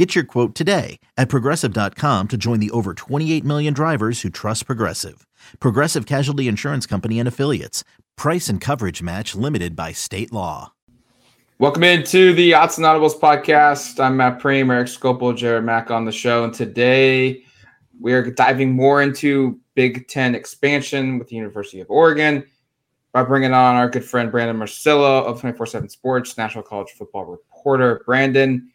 Get your quote today at progressive.com to join the over 28 million drivers who trust Progressive. Progressive Casualty Insurance Company and Affiliates. Price and coverage match limited by state law. Welcome into the Autzen Audibles podcast. I'm Matt Prehm, Eric Skopil, Jared Mack on the show. And today we are diving more into Big Ten expansion with the University of Oregon by bringing on our good friend Brandon Marcello of 24 7 Sports, National College Football Reporter. Brandon,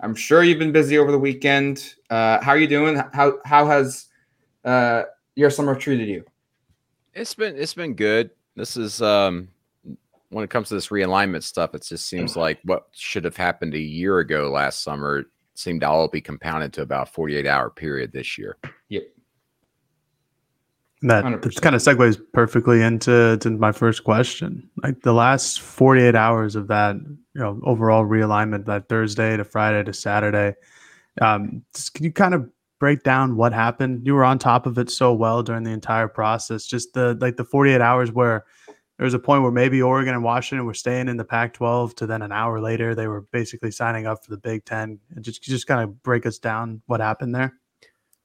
I'm sure you've been busy over the weekend. Uh, how are you doing? How, how has uh, your summer treated you? It's been it's been good. This is um when it comes to this realignment stuff, it just seems like what should have happened a year ago last summer seemed to all be compounded to about 48 hour period this year. Yep. That kind of segues perfectly into to my first question. Like the last 48 hours of that, you know, overall realignment, that Thursday to Friday to Saturday. Um, just, can you kind of break down what happened? You were on top of it so well during the entire process. Just the like the 48 hours where there was a point where maybe Oregon and Washington were staying in the Pac-12 to then an hour later they were basically signing up for the Big Ten. Just just kind of break us down what happened there.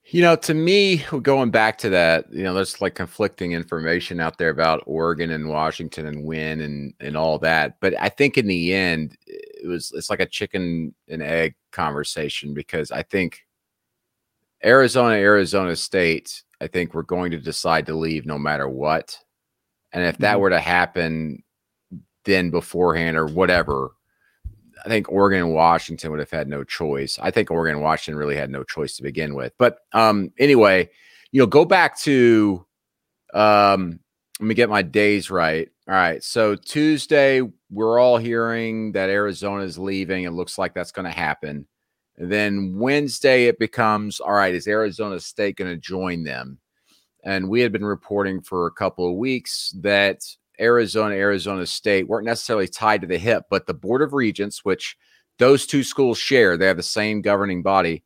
You know, to me, going back to that, you know, there's like conflicting information out there about Oregon and Washington and when and and all that. But I think in the end, it was it's like a chicken and egg conversation because I think Arizona, Arizona State, I think we're going to decide to leave no matter what. And if that mm-hmm. were to happen then beforehand or whatever, I think Oregon and Washington would have had no choice. I think Oregon and Washington really had no choice to begin with. But um, anyway, you know, go back to um, let me get my days right. All right. So Tuesday, we're all hearing that Arizona is leaving. It looks like that's going to happen. And then Wednesday, it becomes all right, is Arizona State going to join them? And we had been reporting for a couple of weeks that Arizona, Arizona State weren't necessarily tied to the hip, but the Board of Regents, which those two schools share, they have the same governing body.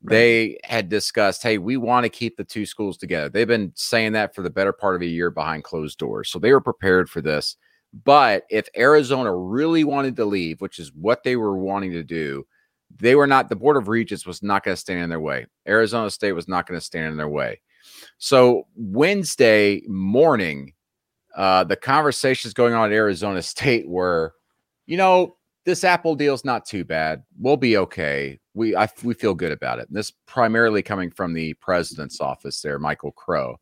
Right. They had discussed, hey, we want to keep the two schools together. They've been saying that for the better part of a year behind closed doors. So they were prepared for this. But if Arizona really wanted to leave, which is what they were wanting to do, they were not, the Board of Regents was not going to stand in their way. Arizona State was not going to stand in their way. So Wednesday morning, uh, the conversations going on at Arizona State were, you know, this Apple deal is not too bad. We'll be okay. We I, we feel good about it. And this primarily coming from the president's office there, Michael Crow.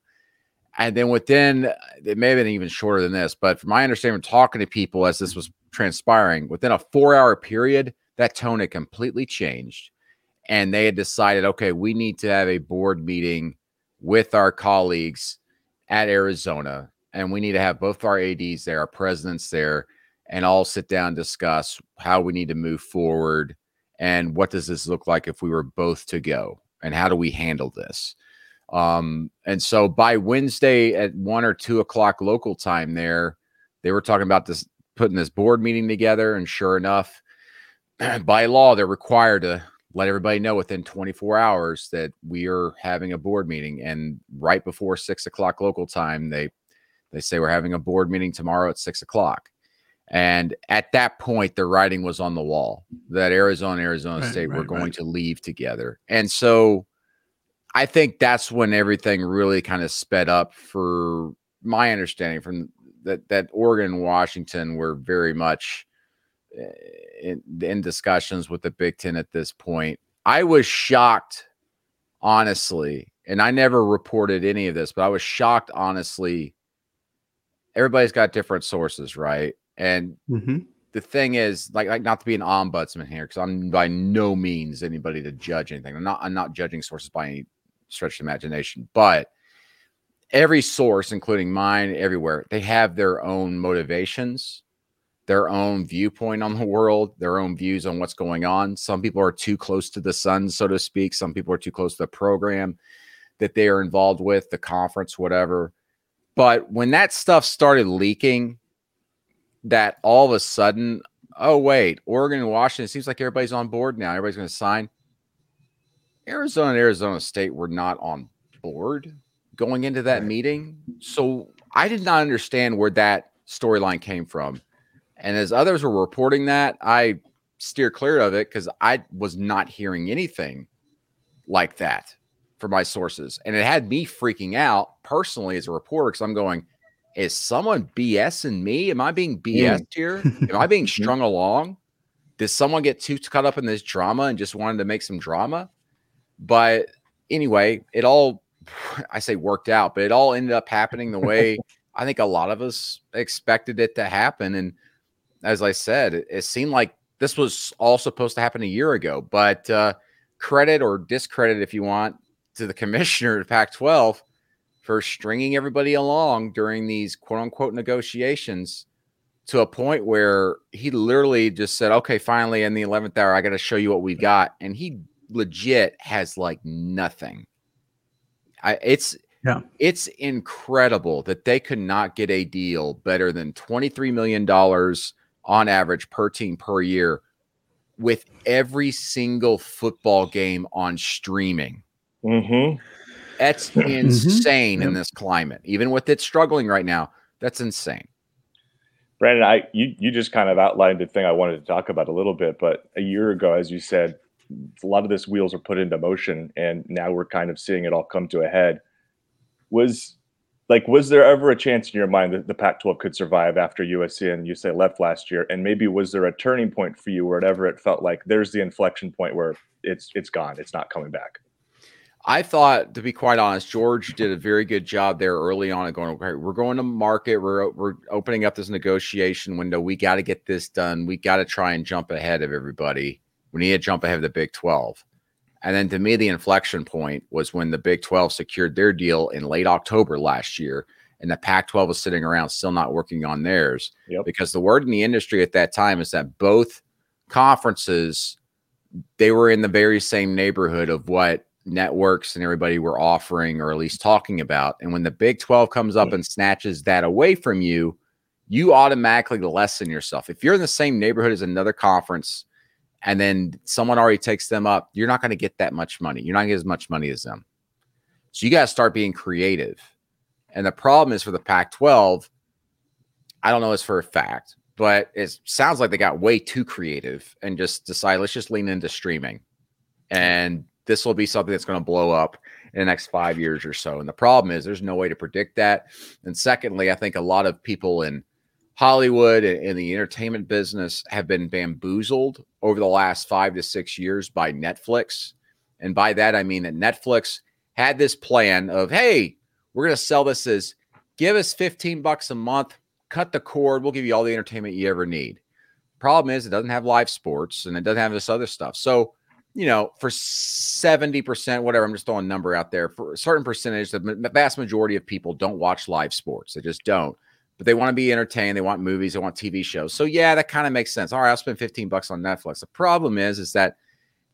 And then within, it may have been even shorter than this, but from my understanding, talking to people as this was transpiring, within a four hour period, that tone had completely changed. And they had decided, okay, we need to have a board meeting with our colleagues at Arizona and we need to have both our ads there, our presidents there, and all sit down discuss how we need to move forward and what does this look like if we were both to go and how do we handle this. Um, and so by Wednesday at one or two o'clock local time, there they were talking about this putting this board meeting together, and sure enough, by law they're required to let everybody know within 24 hours that we are having a board meeting. And right before six o'clock local time, they they say we're having a board meeting tomorrow at six o'clock. And at that point, the writing was on the wall that Arizona, Arizona right, State right, were going right. to leave together. And so I think that's when everything really kind of sped up for my understanding from that that Oregon and Washington were very much eh, in, in discussions with the Big Ten at this point. I was shocked, honestly, and I never reported any of this, but I was shocked, honestly, everybody's got different sources, right? And mm-hmm. the thing is, like, like not to be an ombudsman here, because I'm by no means anybody to judge anything. I'm not. I'm not judging sources by any stretch of imagination, but every source, including mine, everywhere, they have their own motivations, their own viewpoint on the world, their own views on what's going on. Some people are too close to the sun, so to speak. Some people are too close to the program that they are involved with, the conference, whatever But when that stuff started leaking, that all of a sudden, oh wait, Oregon and Washington it seems like everybody's on board now. Everybody's going to sign. Arizona and Arizona State were not on board going into that meeting. So I did not understand where that storyline came from. And as others were reporting that, I steer clear of it because I was not hearing anything like that from my sources. And it had me freaking out personally as a reporter because I'm going, is someone BSing me? Am I being BS mm. here? Am I being strung along? Did someone get too caught up in this drama and just wanted to make some drama? But anyway, it all I say worked out, but it all ended up happening the way I think a lot of us expected it to happen. And as I said, it, it seemed like this was all supposed to happen a year ago. But uh, credit or discredit, if you want, to the commissioner of Pac 12 for stringing everybody along during these quote unquote negotiations to a point where he literally just said, okay, finally in the 11th hour, I got to show you what we've got. And he legit has like nothing. I, it's yeah. It's incredible that they could not get a deal better than $23 million on average per team per year with every single football game on streaming. Mm-hmm. That's mm-hmm. insane mm-hmm. in this climate, even with it struggling right now. That's insane. Brandon, I you you just kind of outlined the thing I wanted to talk about a little bit, but a year ago, as you said, a lot of this wheels are put into motion, and now we're kind of seeing it all come to a head. Was like, was there ever a chance in your mind that the Pac-12 could survive after USC and UCLA left last year? And maybe was there a turning point for you, wherever it felt like there's the inflection point where it's it's gone, it's not coming back? I thought, to be quite honest, George did a very good job there early on. And going, okay, we're going to market. We're we're opening up this negotiation window. We got to get this done. We got to try and jump ahead of everybody. We need to jump ahead of the Big Twelve. And then to me, the inflection point was when the Big 12 secured their deal in late October last year, and the Pac 12 was sitting around still not working on theirs. Yep. Because the word in the industry at that time is that both conferences they were in the very same neighborhood of what networks and everybody were offering or at least talking about. And when the Big 12 comes up and snatches that away from you, you automatically lessen yourself. If you're in the same neighborhood as another conference and then someone already takes them up, you're not going to get that much money. You're not going to get as much money as them. So you got to start being creative. And the problem is for the Pac 12, I don't know this for a fact, but it sounds like they got way too creative and just decided, let's just lean into streaming. And this will be something that's going to blow up in the next five years or so. And the problem is there's no way to predict that. And secondly, I think a lot of people in Hollywood and, and the entertainment business have been bamboozled over the last five to six years by Netflix. And by that, I mean that Netflix had this plan of, hey, we're going to sell this as give us 15 bucks a month, cut the cord, we'll give you all the entertainment you ever need. Problem is, it doesn't have live sports and it doesn't have this other stuff. So, you know, for 70%, whatever, I'm just throwing a number out there, for a certain percentage, the vast majority of people don't watch live sports. They just don't but they want to be entertained. They want movies. They want TV shows. So yeah, that kind of makes sense. All right, I'll spend 15 bucks on Netflix. The problem is, is that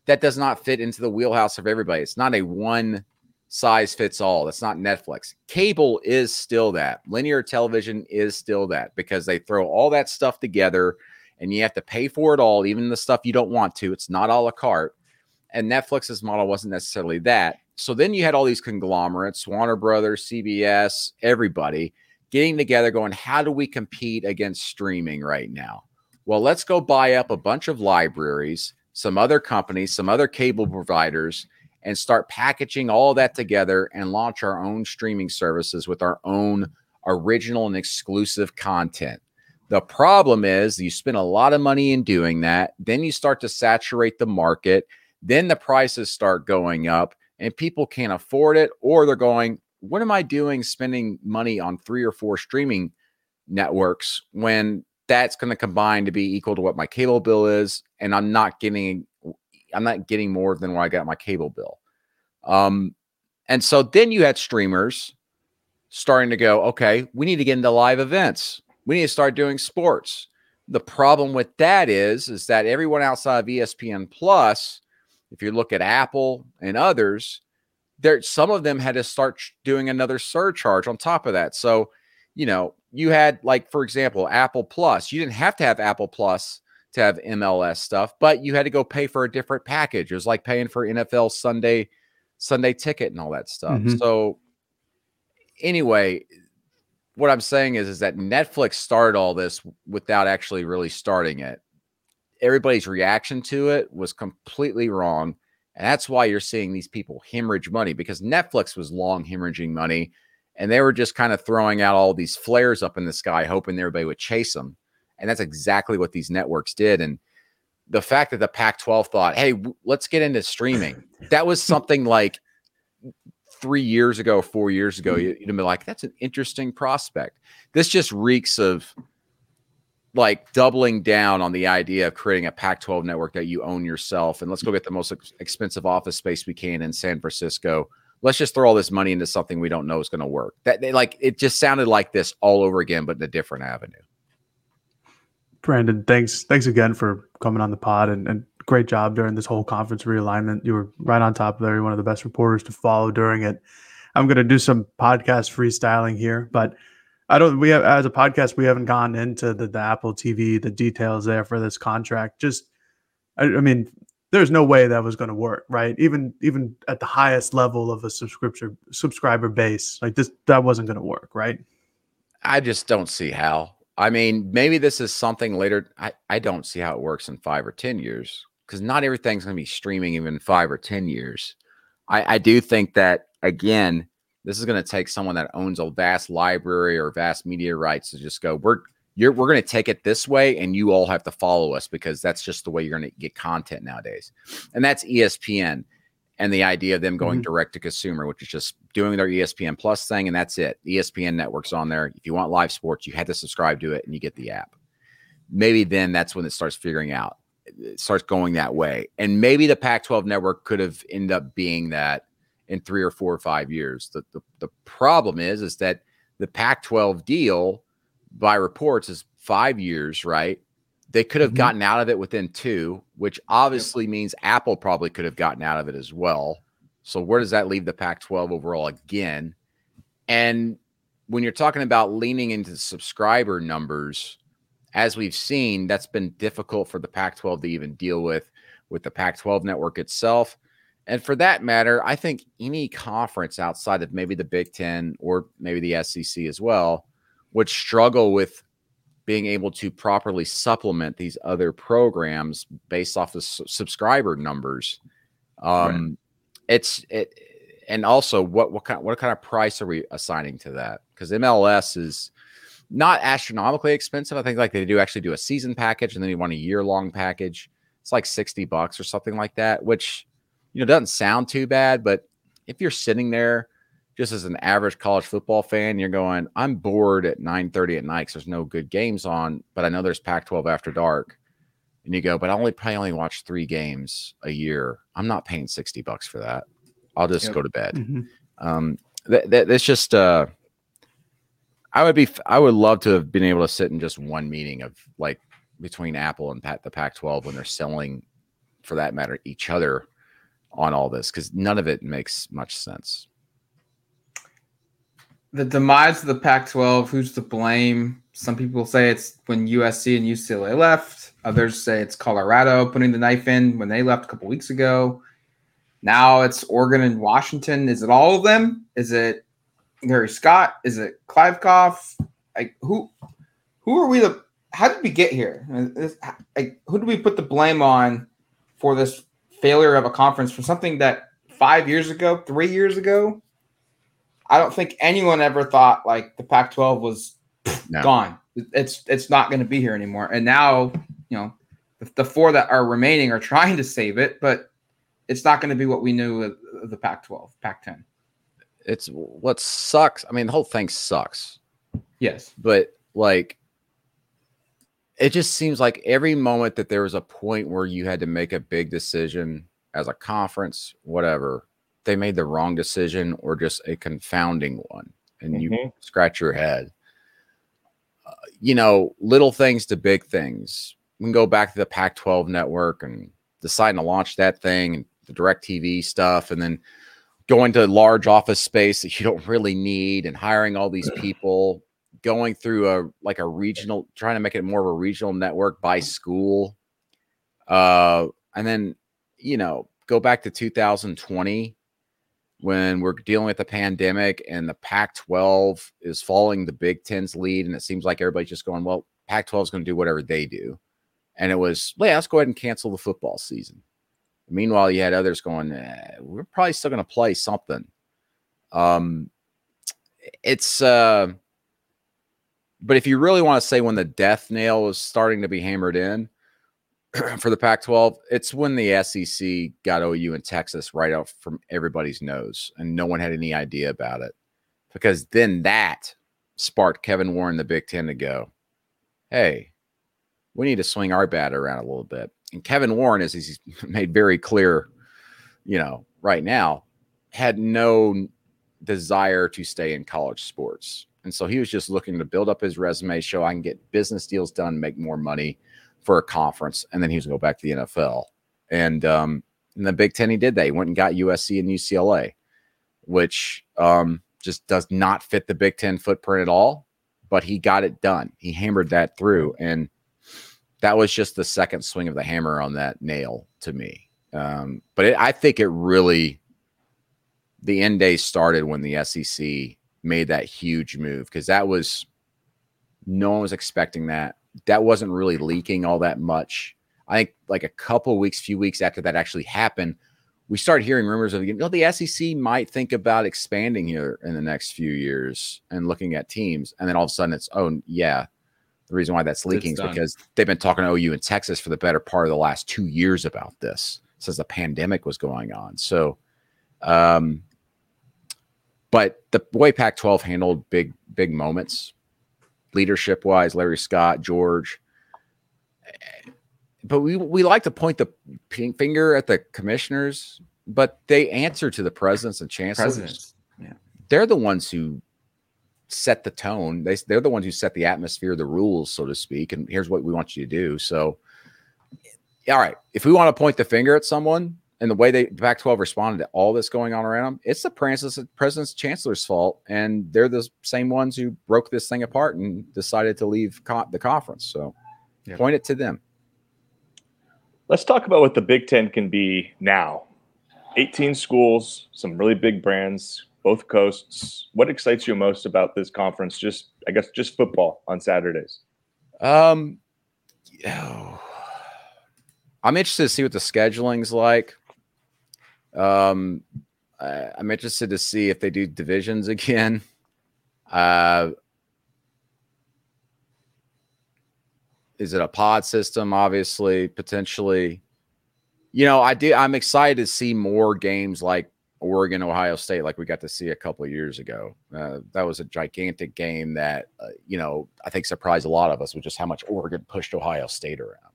that does not fit into the wheelhouse of everybody. It's not a one size fits all. That's not Netflix. Cable is still that. Linear television is still that because they throw all that stuff together and you have to pay for it all, even the stuff you don't want to. It's not a la carte. And Netflix's model wasn't necessarily that. So then you had all these conglomerates, Warner Brothers, CBS, everybody getting together, going, how do we compete against streaming right now? Well, let's go buy up a bunch of libraries, some other companies, some other cable providers, and start packaging all that together and launch our own streaming services with our own original and exclusive content. The problem is you spend a lot of money in doing that. Then you start to saturate the market. Then the prices start going up and people can't afford it, or they're going, what am I doing spending money on three or four streaming networks when that's going to combine to be equal to what my cable bill is and I'm not getting I'm not getting more than what I got my cable bill. Um and so then you had streamers starting to go, okay, we need to get into live events. We need to start doing sports. The problem with that is is that everyone outside of ESPN Plus, if you look at Apple and others, there some of them had to start doing another surcharge on top of that. So, you know, you had like for example, Apple Plus. You didn't have to have Apple Plus to have MLS stuff, but you had to go pay for a different package. It was like paying for NFL Sunday Sunday ticket and all that stuff. Mm-hmm. So anyway, what I'm saying is is that Netflix started all this without actually really starting it. Everybody's reaction to it was completely wrong. And that's why you're seeing these people hemorrhage money because Netflix was long hemorrhaging money and they were just kind of throwing out all these flares up in the sky, hoping everybody would chase them. And that's exactly what these networks did. And the fact that the Pac 12 thought, hey, w- let's get into streaming, that was something like three years ago, four years ago, hmm. you'd be like, that's an interesting prospect. This just reeks of like doubling down on the idea of creating a Pac 12 network that you own yourself. And let's go mm. get the most ex- expensive office space we can in San Francisco. Let's just throw all this money into something we don't know is going to work. That they, like it just sounded like this all over again, but in a different avenue. Brandon, thanks. Thanks again for coming on the pod and, and great job during this whole conference realignment. You were right on top of every one of the best reporters to follow during it. I'm going to do some podcast freestyling here, but I don't. We have as a podcast, we haven't gone into the, the Apple TV, the details there for this contract. Just, I, I mean, there's no way that was going to work, right? Even even at the highest level of a subscription subscriber base, like this, that wasn't going to work, right? I just don't see how. I mean, maybe this is something later. I, I don't see how it works in five or 10 years because not everything's going to be streaming even five or 10 years. I, I do think that, again, this is going to take someone that owns a vast library or vast media rights to just go, we're, you're, we're going to take it this way and you all have to follow us because that's just the way you're going to get content nowadays. And that's ESPN and the idea of them going mm-hmm. direct to consumer, which is just doing their ESPN Plus thing, and that's it. ESPN network's on there. If you want live sports, you had to subscribe to it, and you get the app. Maybe then that's when it starts figuring out, it starts going that way, and maybe the Pac-12 network could have ended up being that in three or four or five years. The the, the problem is is that the Pac-12 deal, by reports, is five years, right? They could have mm-hmm. gotten out of it within two, which obviously yep. means Apple probably could have gotten out of it as well. So where does that leave the Pac-12 overall again? And when you're talking about leaning into subscriber numbers, as we've seen, that's been difficult for the Pac-12 to even deal with with the Pac-12 network itself. And for that matter, I think any conference outside of maybe the Big Ten or maybe the SEC as well would struggle with being able to properly supplement these other programs based off the s- subscriber numbers. Um, right. It's it, and also what what kind what kind of price are we assigning to that? Because MLS is not astronomically expensive. I think like they do actually do a season package and then you want a year long package. It's like sixty bucks or something like that, which you know it doesn't sound too bad, but if you're sitting there just as an average college football fan, you're going, I'm bored at 9:30 at night because there's no good games on, but I know there's Pac-12 after dark. And you go, but I only probably only watch three games a year. I'm not paying 60 bucks for that. I'll just yep. go to bed. Mm-hmm. Um, that, that, that's just uh I would be I would love to have been able to sit in just one meeting of like between Apple and Pat the Pac-12 when they're selling for that matter each other on all this because none of it makes much sense the demise of the Pac-12. Who's to blame? Some people say it's when USC and UCLA left. Others say it's Colorado putting the knife in when they left a couple weeks ago. Now it's Oregon and Washington. Is it all of them? Is it Larry Scott? Is it Kliavkoff? Like who? Who are we? The how did we get here? Like who do we put the blame on for this failure of a conference for something that five years ago, three years ago I don't think anyone ever thought like the Pac-12 was no. gone. It's it's not going to be here anymore. And now, you know, the, the, four that are remaining are trying to save it, but it's not going to be what we knew of the Pac-12, Pac-10. It's what sucks. I mean, the whole thing sucks. Yes, but like, it just seems like every moment that there was a point where you had to make a big decision as a conference, whatever, they made the wrong decision or just a confounding one and mm-hmm. you scratch your head. Uh, you know little things to big things. We can go back to the pac 12 network and deciding to launch that thing and the direct tv stuff and then going to large office space that you don't really need and hiring all these people going through a like a regional trying to make it more of a regional network by school uh and then you know go back to 2020 when we're dealing with the pandemic and the Pac 12 is following the Big Ten's lead, and it seems like everybody's just going, well, Pac 12 is going to do whatever they do. And it was, yeah, let's go ahead and cancel the football season. Meanwhile, you had others going, eh, we're probably still going to play something. Um, it's, uh, but if you really want to say when the death nail was starting to be hammered in for the Pac 12, it's when the SEC got OU and Texas right out from everybody's nose, and no one had any idea about it. Because then that sparked Kevin Warren, the Big Ten, to go, hey, we need to swing our bat around a little bit. And Kevin Warren, as he's made very clear, you know, right now, had no desire to stay in college sports. And so he was just looking to build up his resume, show I can get business deals done, make more money for a conference, and then he was go back to the NFL. And um, in the Big Ten, he did that. He went and got USC and UCLA, which um, just does not fit the Big Ten footprint at all. But he got it done. He hammered that through, and that was just the second swing of the hammer on that nail to me. Um, but it, I think it really, the end day started when the SEC made that huge move because that was, no one was expecting that. That wasn't really leaking all that much. I think like a couple weeks, few weeks after that actually happened, we started hearing rumors of you know the SEC might think about expanding here in the next few years and looking at teams, and then all of a sudden it's oh yeah, the reason why that's leaking is because they've been talking to OU in Texas for the better part of the last two years about this since the pandemic was going on. So, um, but the way Pac 12 handled big, big moments, leadership wise, Larry Scott, George, eh, but we, we like to point the finger at the commissioners, but they answer to the presidents and chancellors. Presidents. Yeah. They're the ones who set the tone. They, they're the ones who set the atmosphere, the rules, so to speak. And here's what we want you to do. So, all right, if we want to point the finger at someone and the way they Pac 12 responded to all this going on around them, it's the president's chancellor's fault. And they're the same ones who broke this thing apart and decided to leave co- the conference. So, yep. point it to them. Let's talk about what the Big Ten can be now. 18 schools, some really big brands, both coasts. What excites you most about this conference? Just, I guess, just football on Saturdays. Um, oh, I'm interested to see what the scheduling's like. Um, I, I'm interested to see if they do divisions again. Uh, is it a pod system? Obviously, potentially. You know, I do. I'm excited to see more games like Oregon, Ohio State, like we got to see a couple of years ago. Uh, that was a gigantic game that, uh, you know, I think surprised a lot of us with just how much Oregon pushed Ohio State around.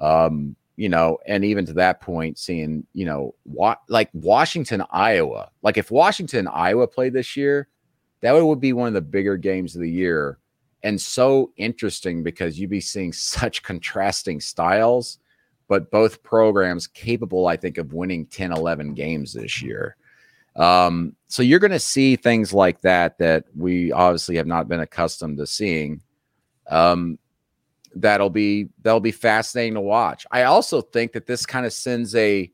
Um, you know, and even to that point, seeing, you know, what like Washington, Iowa, like if Washington, Iowa played this year, that would be one of the bigger games of the year. And so interesting because you'd be seeing such contrasting styles but both programs capable, I think, of winning 10, 11 games this year. Um, so you're going to see things like that that we obviously have not been accustomed to seeing. Um, that'll be that'll be fascinating to watch. I also think that this kind of sends a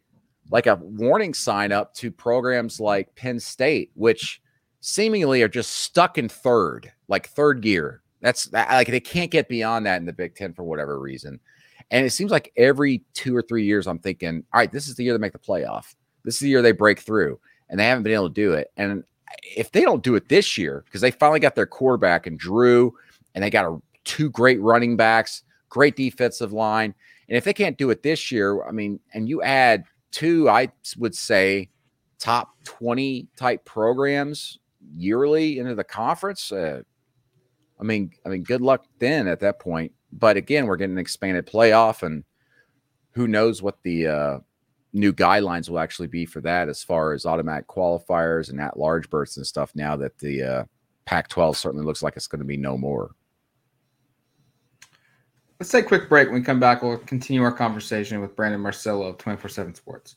like a warning sign up to programs like Penn State, which seemingly are just stuck in third, like third gear. That's like they can't get beyond that in the Big Ten for whatever reason. And it seems like every two or three years, I'm thinking, all right, this is the year they make the playoff. This is the year they break through, and they haven't been able to do it. And if they don't do it this year, because they finally got their quarterback and Drew, and they got a, two great running backs, great defensive line, and if they can't do it this year, I mean, and you add two, I would say, top 20 type programs yearly into the conference. Uh, I mean, I mean, good luck then at that point but again, we're getting an expanded playoff, and who knows what the uh, new guidelines will actually be for that as far as automatic qualifiers and at large berths and stuff. Now that the uh, Pac 12 certainly looks like it's going to be no more. Let's take a quick break. When we come back, we'll continue our conversation with Brandon Marcello of 24 7 Sports.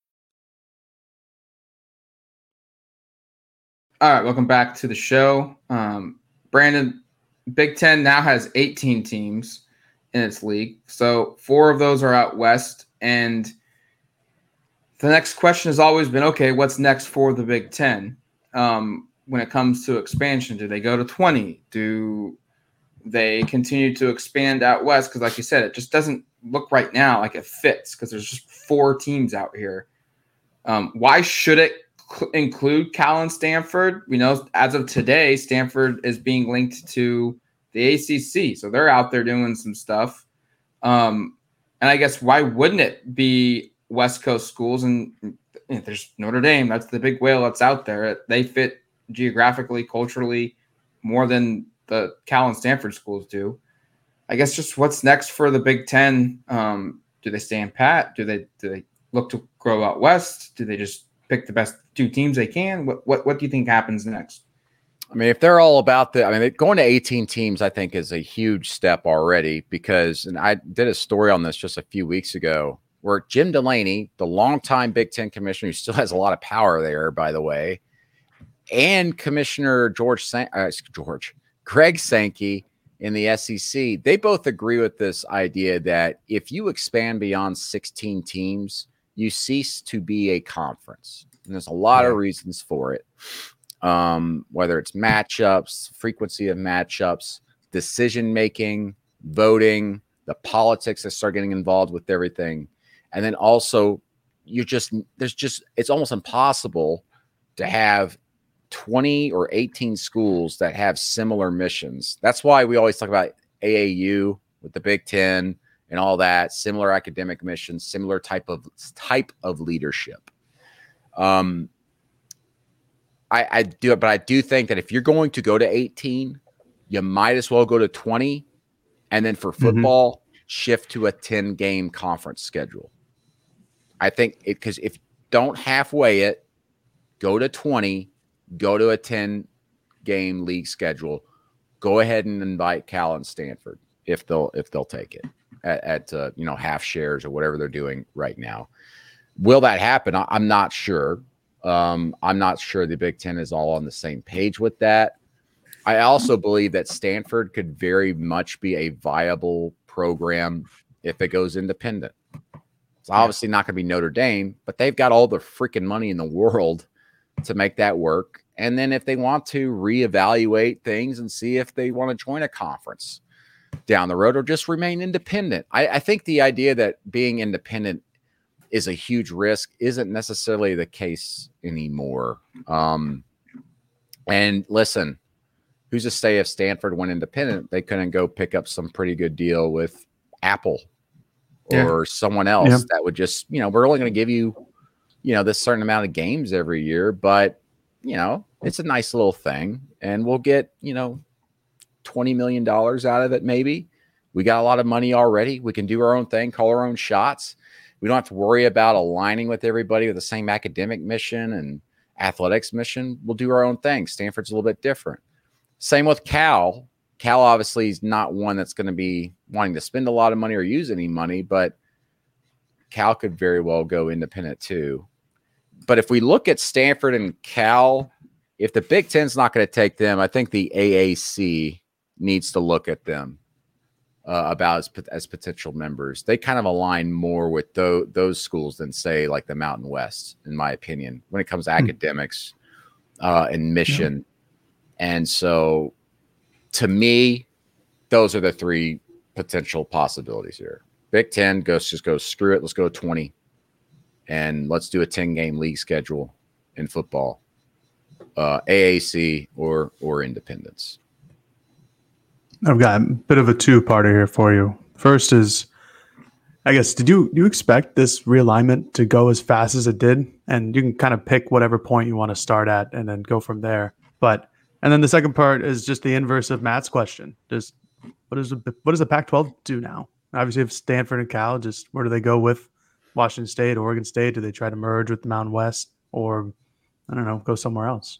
All right, welcome back to the show. Um, Brandon, Big Ten now has 18 teams in its league. So four of those are out west. And the next question has always been okay, what's next for the Big Ten? Um, when it comes to expansion, do they go to 20? Do they continue to expand out west? Because, like you said, it just doesn't look right now like it fits because there's just four teams out here. Um, why should it include Cal and Stanford. We know as of today, Stanford is being linked to the ACC, so they're out there doing some stuff. Um, and I guess why wouldn't it be West Coast schools? And there's Notre Dame. That's the big whale that's out there. They fit geographically, culturally, more than the Cal and Stanford schools do. I guess just what's next for the Big Ten? Um, do they stay in pat? Do they do they look to grow out west? Do they just pick the best two teams they can. What what what do you think happens next? I mean, if they're all about the, I mean, going to 18 teams, I think is a huge step already because, and I did a story on this just a few weeks ago where Jim Delany, the longtime Big Ten commissioner, who still has a lot of power there, by the way, and Commissioner George, San- uh, George, Greg Sankey in the SEC, they both agree with this idea that if you expand beyond 16 teams, you cease to be a conference. And there's a lot of reasons for it. Um, whether it's matchups, frequency of matchups, decision making, voting, the politics that start getting involved with everything. And then also, you just, there's just, it's almost impossible to have 20 or 18 schools that have similar missions. That's why we always talk about AAU with the Big Ten and all that similar academic missions similar type of type of leadership um i i do it but i do think that if you're going to go to 18 you might as well go to 20 and then for mm-hmm. football mm-hmm. shift to a 10 game conference schedule i think it because if don't halfway it go to 20 go to a 10 game league schedule go ahead and invite cal and stanford if they'll if they'll take it at, at uh, you know half shares or whatever they're doing right now. Will that happen? I, am not sure. Um, I'm not sure the Big Ten is all on the same page with that. I also believe that Stanford could very much be a viable program if it goes independent. It's obviously not going to be Notre Dame, but they've got all the freaking money in the world to make that work. And then if they want to reevaluate things and see if they want to join a conference, down the road or just remain independent. I, I think the idea that being independent is a huge risk isn't necessarily the case anymore. Um, and listen, who's to say if Stanford went independent, they couldn't go pick up some pretty good deal with Apple or yeah. someone else yeah. that would just, you know, we're only going to give you, you know, this certain amount of games every year, but, you know, it's a nice little thing. And we'll get, you know, $20 million out of it, maybe. We got a lot of money already. We can do our own thing, call our own shots. We don't have to worry about aligning with everybody with the same academic mission and athletics mission. We'll do our own thing. Stanford's a little bit different. Same with Cal. Cal obviously is not one that's going to be wanting to spend a lot of money or use any money, but Cal could very well go independent too. But if we look at Stanford and Cal, if the Big Ten's not going to take them, I think the ACC needs to look at them uh, about as, as potential members. They kind of align more with those, those schools than say like the Mountain West, in my opinion, when it comes to hmm. academics uh, and mission. Yeah. And so, to me, those are the three potential possibilities here. Big Ten goes just go screw it. Let's go twenty, and let's do a ten game league schedule in football. Uh, ACC or or Independence. I've got a bit of a two-parter here for you. First is, I guess, did you you expect this realignment to go as fast as it did? And you can kind of pick whatever point you want to start at, and then go from there. But and then the second part is just the inverse of Matt's question. Just what does the what does the Pac-12 do now? Obviously, if Stanford and Cal, just where do they go with Washington State, Oregon State? Do they try to merge with the Mountain West, or I don't know, go somewhere else?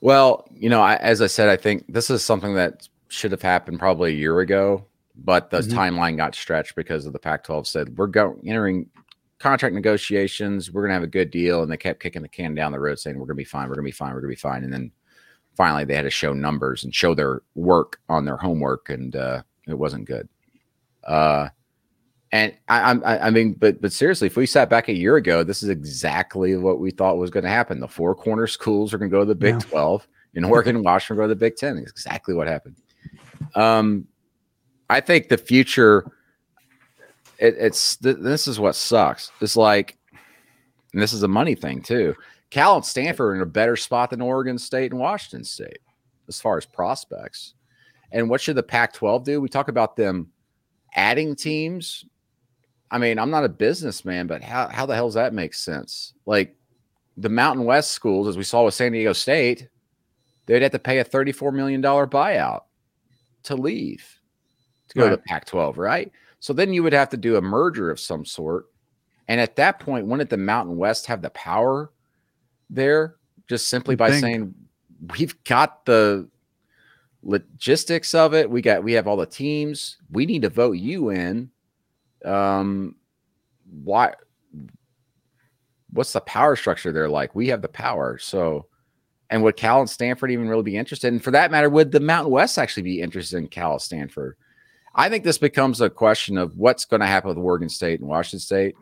Well, you know, I, as I said, I think this is something that should have happened probably a year ago, but the mm-hmm. timeline got stretched because of the Pac-12 said we're going entering contract negotiations. We're going to have a good deal, and they kept kicking the can down the road, saying we're going to be fine, we're going to be fine, we're going to be fine, and then finally they had to show numbers and show their work on their homework, and uh, it wasn't good. Uh, and I, I, I mean, but but seriously, if we sat back a year ago, this is exactly what we thought was going to happen. The four corner schools are going to go to the Big yeah. Twelve, and Oregon and Washington go to the Big Ten. It's exactly what happened. Um, I think the future. It, it's th- this is what sucks. It's like, and this is a money thing too. Cal and Stanford are in a better spot than Oregon State and Washington State as far as prospects. And what should the Pac 12 do? We talk about them adding teams. I mean, I'm not a businessman, but how, how the hell does that make sense? Like the Mountain West schools, as we saw with San Diego State, they'd have to pay a $34 million buyout to leave to go right. to Pac 12, right? So then you would have to do a merger of some sort. And at that point, wouldn't the Mountain West have the power there just simply by saying we've got the logistics of it. We got we have all the teams. We need to vote you in. Um why what's the power structure there like? We have the power. So and would Cal and Stanford even really be interested? And for that matter, would the Mountain West actually be interested in Cal Stanford? I think this becomes a question of what's going to happen with Oregon State and Washington State.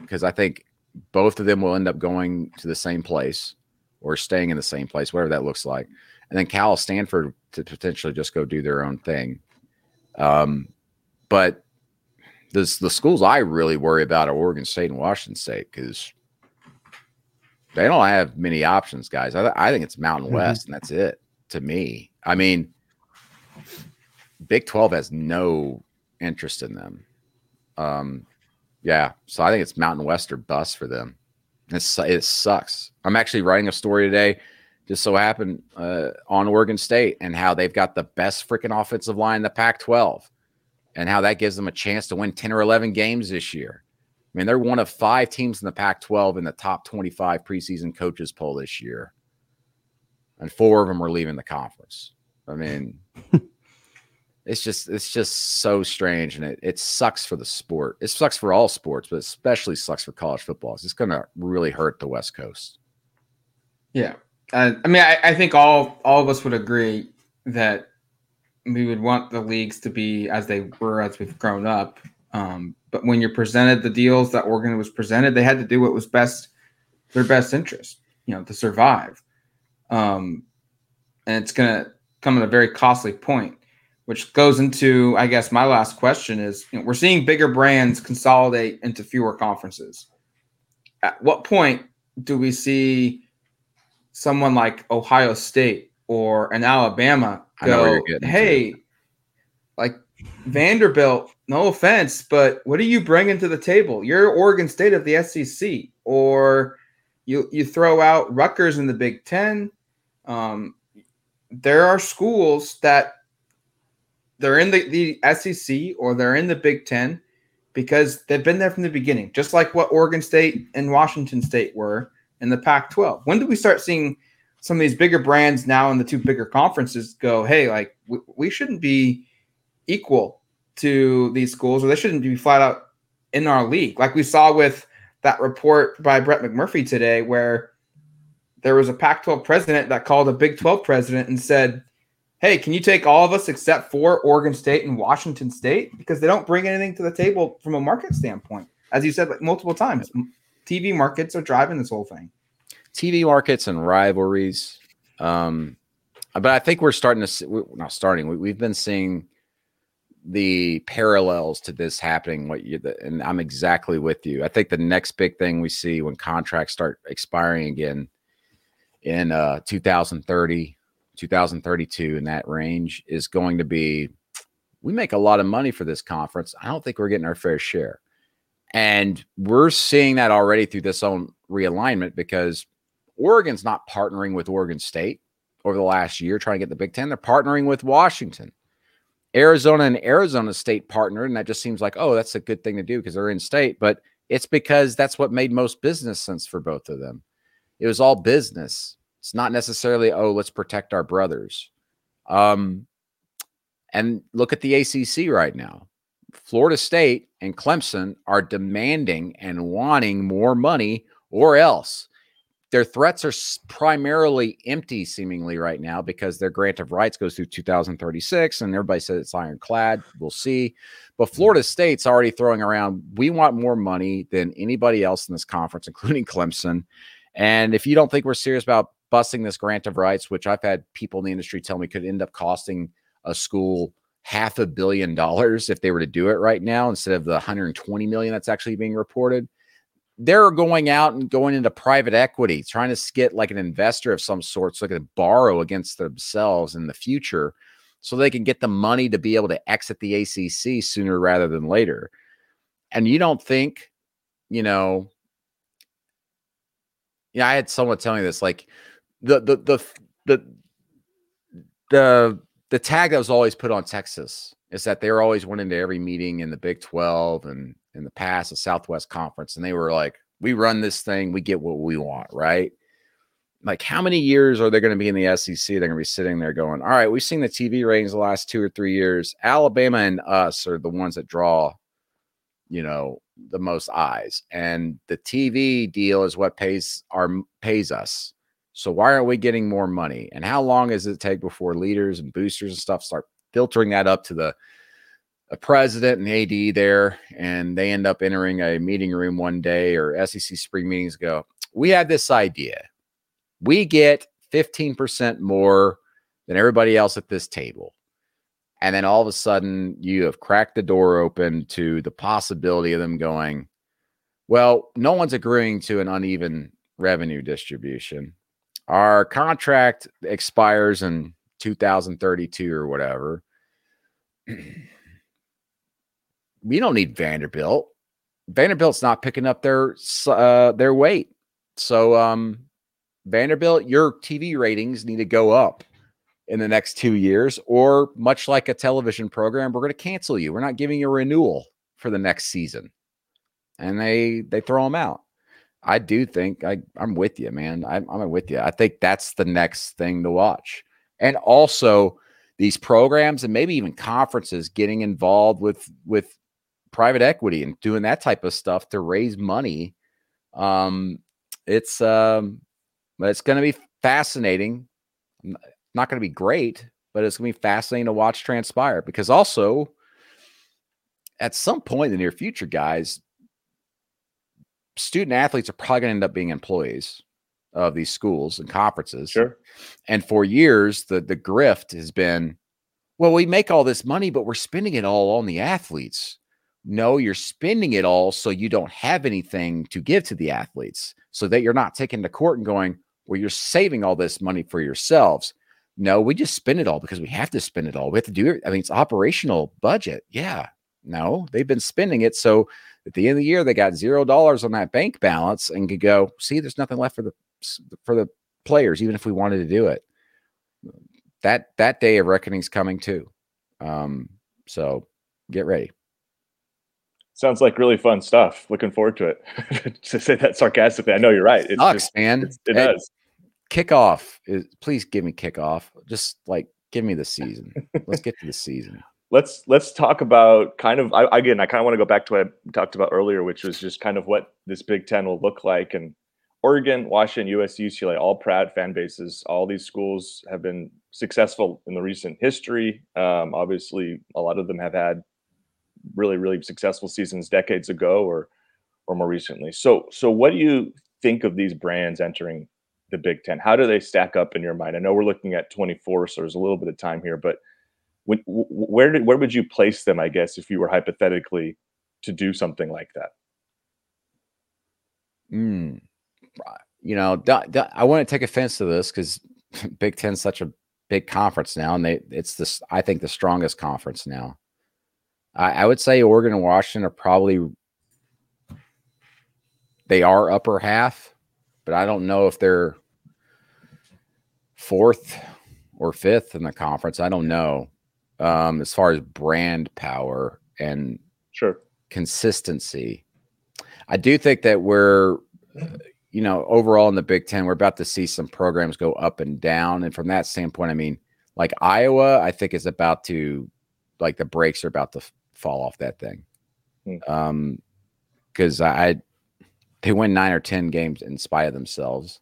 Because I think both of them will end up going to the same place or staying in the same place, whatever that looks like. And then Cal Stanford to potentially just go do their own thing. Um, but this, the schools I really worry about are Oregon State and Washington State because they don't have many options, guys. I, I think it's Mountain mm-hmm. West, and that's it to me. I mean, Big 12 has no interest in them. Um, yeah, so I think it's Mountain West or bust for them. It's, it sucks. I'm actually writing a story today, just so happened uh, on Oregon State and how they've got the best freaking offensive line in the Pac-12, and how that gives them a chance to win 10 or 11 games this year. I mean, they're one of five teams in the Pac-12 in the top 25 preseason coaches poll this year, and four of them are leaving the conference. I mean. it's just it's just so strange and it, it sucks for the sport. It sucks for all sports but especially sucks for college football. It's going to really hurt the west coast. Yeah. Uh, i mean I, I, think all all of us would agree that we would want the leagues to be as they were as we've grown up um, but when you're presented the deals that oregon was presented they had to do what was best their best interest you know to survive um, and it's going to come at a very costly point which goes into, I guess, my last question is you know, we're seeing bigger brands consolidate into fewer conferences. At what point do we see someone like Ohio State or an Alabama go, hey, like Vanderbilt, no offense, but what are you bringing to the table? You're Oregon State of the SEC, or you you throw out Rutgers in the Big Ten. Um, there are schools that they're in the, the SEC or they're in the Big Ten because they've been there from the beginning, just like what Oregon State and Washington State were in the Pac 12. When do we start seeing some of these bigger brands now in the two bigger conferences go, hey, like we, we shouldn't be equal to these schools or they shouldn't be flat out in our league? Like we saw with that report by Brett McMurphy today, where there was a Pac 12 president that called a Big 12 president and said, hey, can you take all of us except for Oregon State and Washington State because they don't bring anything to the table from a market standpoint, as you said like multiple times. TV markets are driving this whole thing. TV markets and rivalries. Um, but I think we're starting to see, we're not starting. We, have been seeing the parallels to this happening. What you and I'm exactly with you. I think the next big thing we see when contracts start expiring again in uh, 2030, 2032, in that range is going to be. We make a lot of money for this conference. I don't think we're getting our fair share. And we're seeing that already through this own realignment because Oregon's not partnering with Oregon State over the last year trying to get the Big Ten. They're partnering with Washington. Arizona and Arizona State partnered, and that just seems like, oh, that's a good thing to do because they're in state. But it's because that's what made most business sense for both of them. It was all business. It's not necessarily, oh, let's protect our brothers. Um, and look at the ACC right now. Florida State and Clemson are demanding and wanting more money or else their threats are primarily empty seemingly right now because their grant of rights goes through 2036 and everybody says it's ironclad we'll see. But mm-hmm. florida state's already throwing around we want more money than anybody else in this conference including clemson. And if you don't think we're serious about busting this grant of rights which i've had people in the industry tell me could end up costing a school half a billion dollars if they were to do it right now instead of the 120 million that's actually being reported they're going out and going into private equity, trying to get like an investor of some sort so they can borrow against themselves in the future so they can get the money to be able to exit the ACC sooner rather than later. And you don't think, you know, yeah, I had someone tell me this like the the the the the the tag that was always put on Texas is that they're always wanting into every meeting in the Big 12 and in the past, the Southwest Conference, and they were like, we run this thing, we get what we want, right? Like, how many years are they going to be in the SEC? They're going to be sitting there going, all right, we've seen the TV ratings the last two or three years. Alabama and us are the ones that draw, you know, the most eyes. And the TV deal is what pays our pays us. So why aren't we getting more money? And how long does it take before leaders and boosters and stuff start filtering that up to the a president and AD there, and they end up entering a meeting room one day or SEC spring meetings go, we had this idea. We get 15% more than everybody else at this table. And then all of a sudden, you have cracked the door open to the possibility of them going, well, no one's agreeing to an uneven revenue distribution. Our contract expires in 2032 or whatever. we don't need Vanderbilt. Vanderbilt's not picking up their uh, their weight. So um, Vanderbilt, your TV ratings need to go up in the next two years, or much like a television program, we're going to cancel you. We're not giving you a renewal for the next season, and they they throw them out. I do think I I'm with you, man. I'm, I'm with you. I think that's the next thing to watch, and also these programs and maybe even conferences getting involved with with private equity and doing that type of stuff to raise money. Um, it's um, it's going to be fascinating. Not going to be great, but it's going to be fascinating to watch transpire because also at some point in the near future, guys, student athletes are probably going to end up being employees of these schools and conferences. Sure. And for years, the the grift has been, well, we make all this money, but we're spending it all on the athletes. No, you're spending it all so you don't have anything to give to the athletes, so that you're not taking to court and going, well, you're saving all this money for yourselves. No, we just spend it all because we have to spend it all. We have to do it. I mean, it's operational budget. Yeah. No, they've been spending it. So at the end of the year, they got zero dollars on that bank balance and could go, see, there's nothing left for the for the players, even if we wanted to do it. That that day of reckoning is coming too. Um, so get ready. Sounds like really fun stuff. Looking forward to it. to say that sarcastically, I know you're right. It sucks, just, man. It, it does. Kickoff is please give me kickoff. Just like give me the season. Let's get to the season. Let's let's talk about kind of I, again. I kind of want to go back to what I talked about earlier, which was just kind of what this Big Ten will look like. And Oregon, Washington, USC, UCLA, all proud fan bases. All these schools have been successful in the recent history. Um, obviously, a lot of them have had really, really successful seasons decades ago or or more recently. So, so what do you think of these brands entering the Big Ten? How do they stack up in your mind? I know we're looking at 24, so there's a little bit of time here, but when, where did where would you place them? I guess if you were hypothetically to do something like that. Mm, you know, I want to take offense to this because Big Ten's such a big conference now, and they it's this I think the strongest conference now. I, I would say Oregon and Washington are probably they are upper half, but I don't know if they're fourth or fifth in the conference. I don't know. Um, as far as brand power and sure consistency, I do think that we're you know, overall in the Big Ten, we're about to see some programs go up and down. And from that standpoint, I mean, like Iowa, I think is about to, like the brakes are about to fall off that thing. Hmm. Um, because I, they win nine or 10 games in spite of themselves.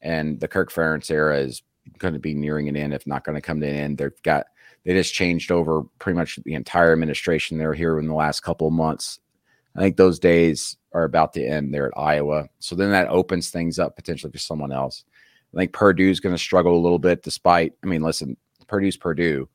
And the Kirk Ferentz era is going to be nearing an end, if not going to come to an end. They've got, they just changed over pretty much the entire administration. They're here in the last couple of months. I think those days are about to end there at Iowa. So then that opens things up potentially for someone else. I think Purdue's going to struggle a little bit, despite, I mean, listen, Purdue's Purdue,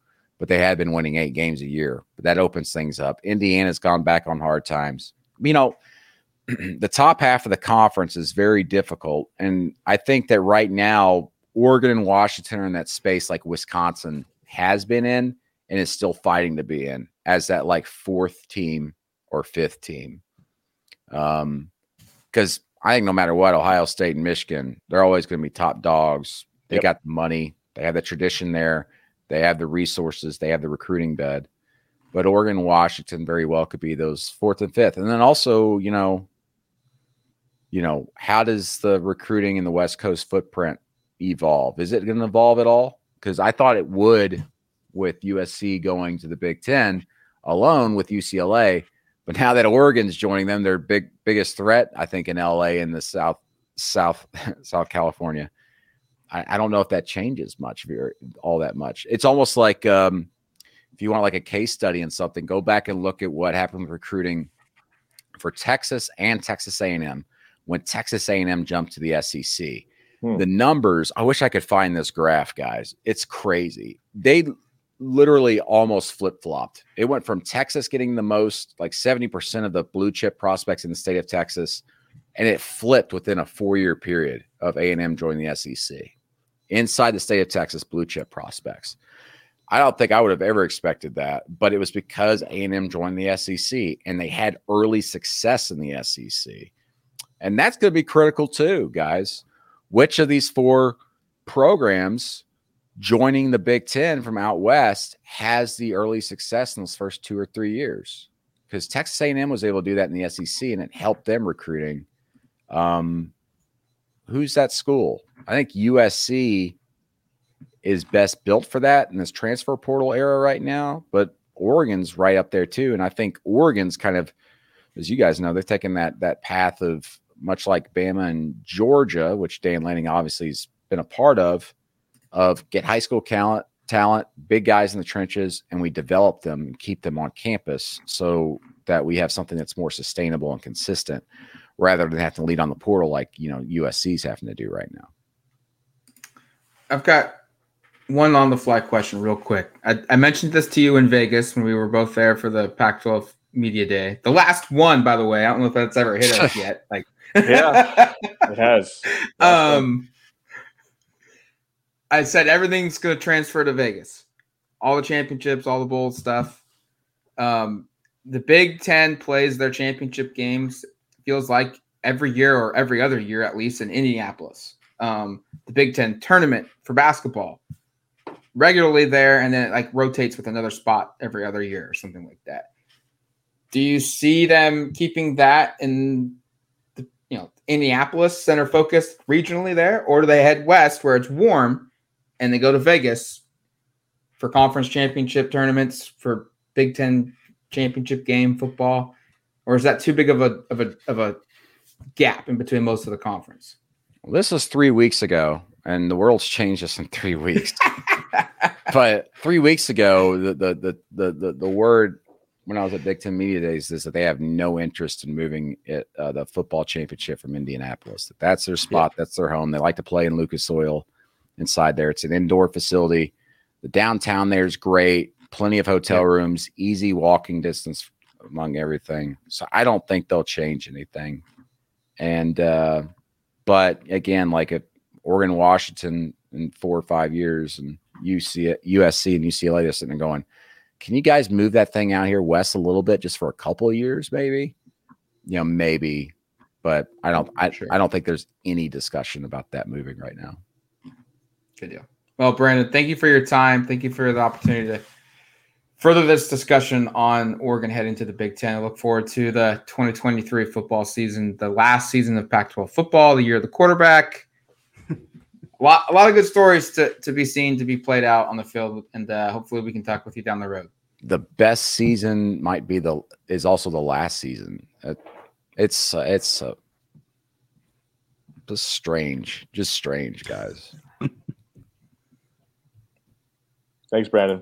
but they have been winning eight games a year. But that opens things up. Indiana's gone back on hard times. You know, the top half of the conference is very difficult. And I think that right now, Oregon and Washington are in that space like Wisconsin has been in and is still fighting to be in as that like fourth team or fifth team. Um, because I think no matter what, Ohio State and Michigan, they're always going to be top dogs. They yep. got the money, they have the tradition there, they have the resources, they have the recruiting bed. But Oregon Washington very well could be those fourth and fifth. And then also, you know, you know, how does the recruiting in the West Coast footprint evolve? Is it going to evolve at all? Because I thought it would with USC going to the Big Ten alone with UCLA. But now that Oregon's joining them, their big biggest threat, I think, in LA in the South South South California. I, I, don't know if that changes much, all that much. It's almost like um, if you want like a case study in something, go back and look at what happened with recruiting for Texas and Texas A&M when Texas A&M jumped to the SEC. Hmm. The numbers, I wish I could find this graph, guys. It's crazy. They literally almost flip flopped. It went from Texas getting the most, like 70% of the blue chip prospects in the state of Texas, and it flipped within a four year period of A&M joining the SEC inside the state of Texas blue chip prospects. I don't think I would have ever expected that, but it was because A&M joined the SEC and they had early success in the SEC. And that's going to be critical too, guys. Which of these four programs joining the Big Ten from out west has the early success in those first two or three years because Texas A&M was able to do that in the SEC and it helped them recruiting. Um, who's that school? I think USC is best built for that in this transfer portal era right now, but Oregon's right up there too. And I think Oregon's kind of, as you guys know, they're taking that that path of much like Bama and Georgia, which Dan Lanning obviously has been a part of of get high school talent, talent, big guys in the trenches, and we develop them and keep them on campus so that we have something that's more sustainable and consistent rather than have to lead on the portal like you know USC's having to do right now. I've got one on the fly question real quick. I, I mentioned this to you in Vegas when we were both there for the Pac-12 media day. The last one, by the way, I don't know if that's ever hit us yet. Like, yeah, it has. um, I said everything's going to transfer to Vegas. All the championships, all the bowl stuff. Um, the Big Ten plays their championship games. Feels like every year or every other year, at least in Indianapolis. Um, the Big Ten tournament for basketball regularly there, and then it like rotates with another spot every other year or something like that. Do you see them keeping that in the you know Indianapolis center focus regionally there, or do they head west where it's warm and they go to Vegas for conference championship tournaments for Big Ten championship game football, or is that too big of a of a of a gap in between most of the conference? Well, this was three weeks ago, and the world's changed just in three weeks. but three weeks ago, the the the the the, the word when I was at Big Ten Media Days is that they have no interest in moving it, uh, the football championship from Indianapolis. That that's their spot. Yeah. That's their home. They like to play in Lucas Oil inside there. It's an indoor facility. The downtown there is great. Plenty of hotel rooms, easy walking distance among everything. So I don't think they'll change anything. And uh, but again, like if Oregon, Washington in four or five years, and UC, USC and UCLA are sitting there going, can you guys move that thing out here west a little bit just for a couple of years, maybe? You know, maybe, but I don't. I, sure. I don't think there's any discussion about that moving right now. Good deal. Well, Brandon, thank you for your time. Thank you for the opportunity to further this discussion on Oregon heading to the Big Ten. I look forward to the 2023 football season, the last season of Pac 12 football, the year of the quarterback. a, lot, a lot of good stories to, to be seen, to be played out on the field, and uh, hopefully we can talk with you down the road. The best season might be the is also the last season. it's uh, it's uh, just strange, just strange, guys. Thanks, Brandon.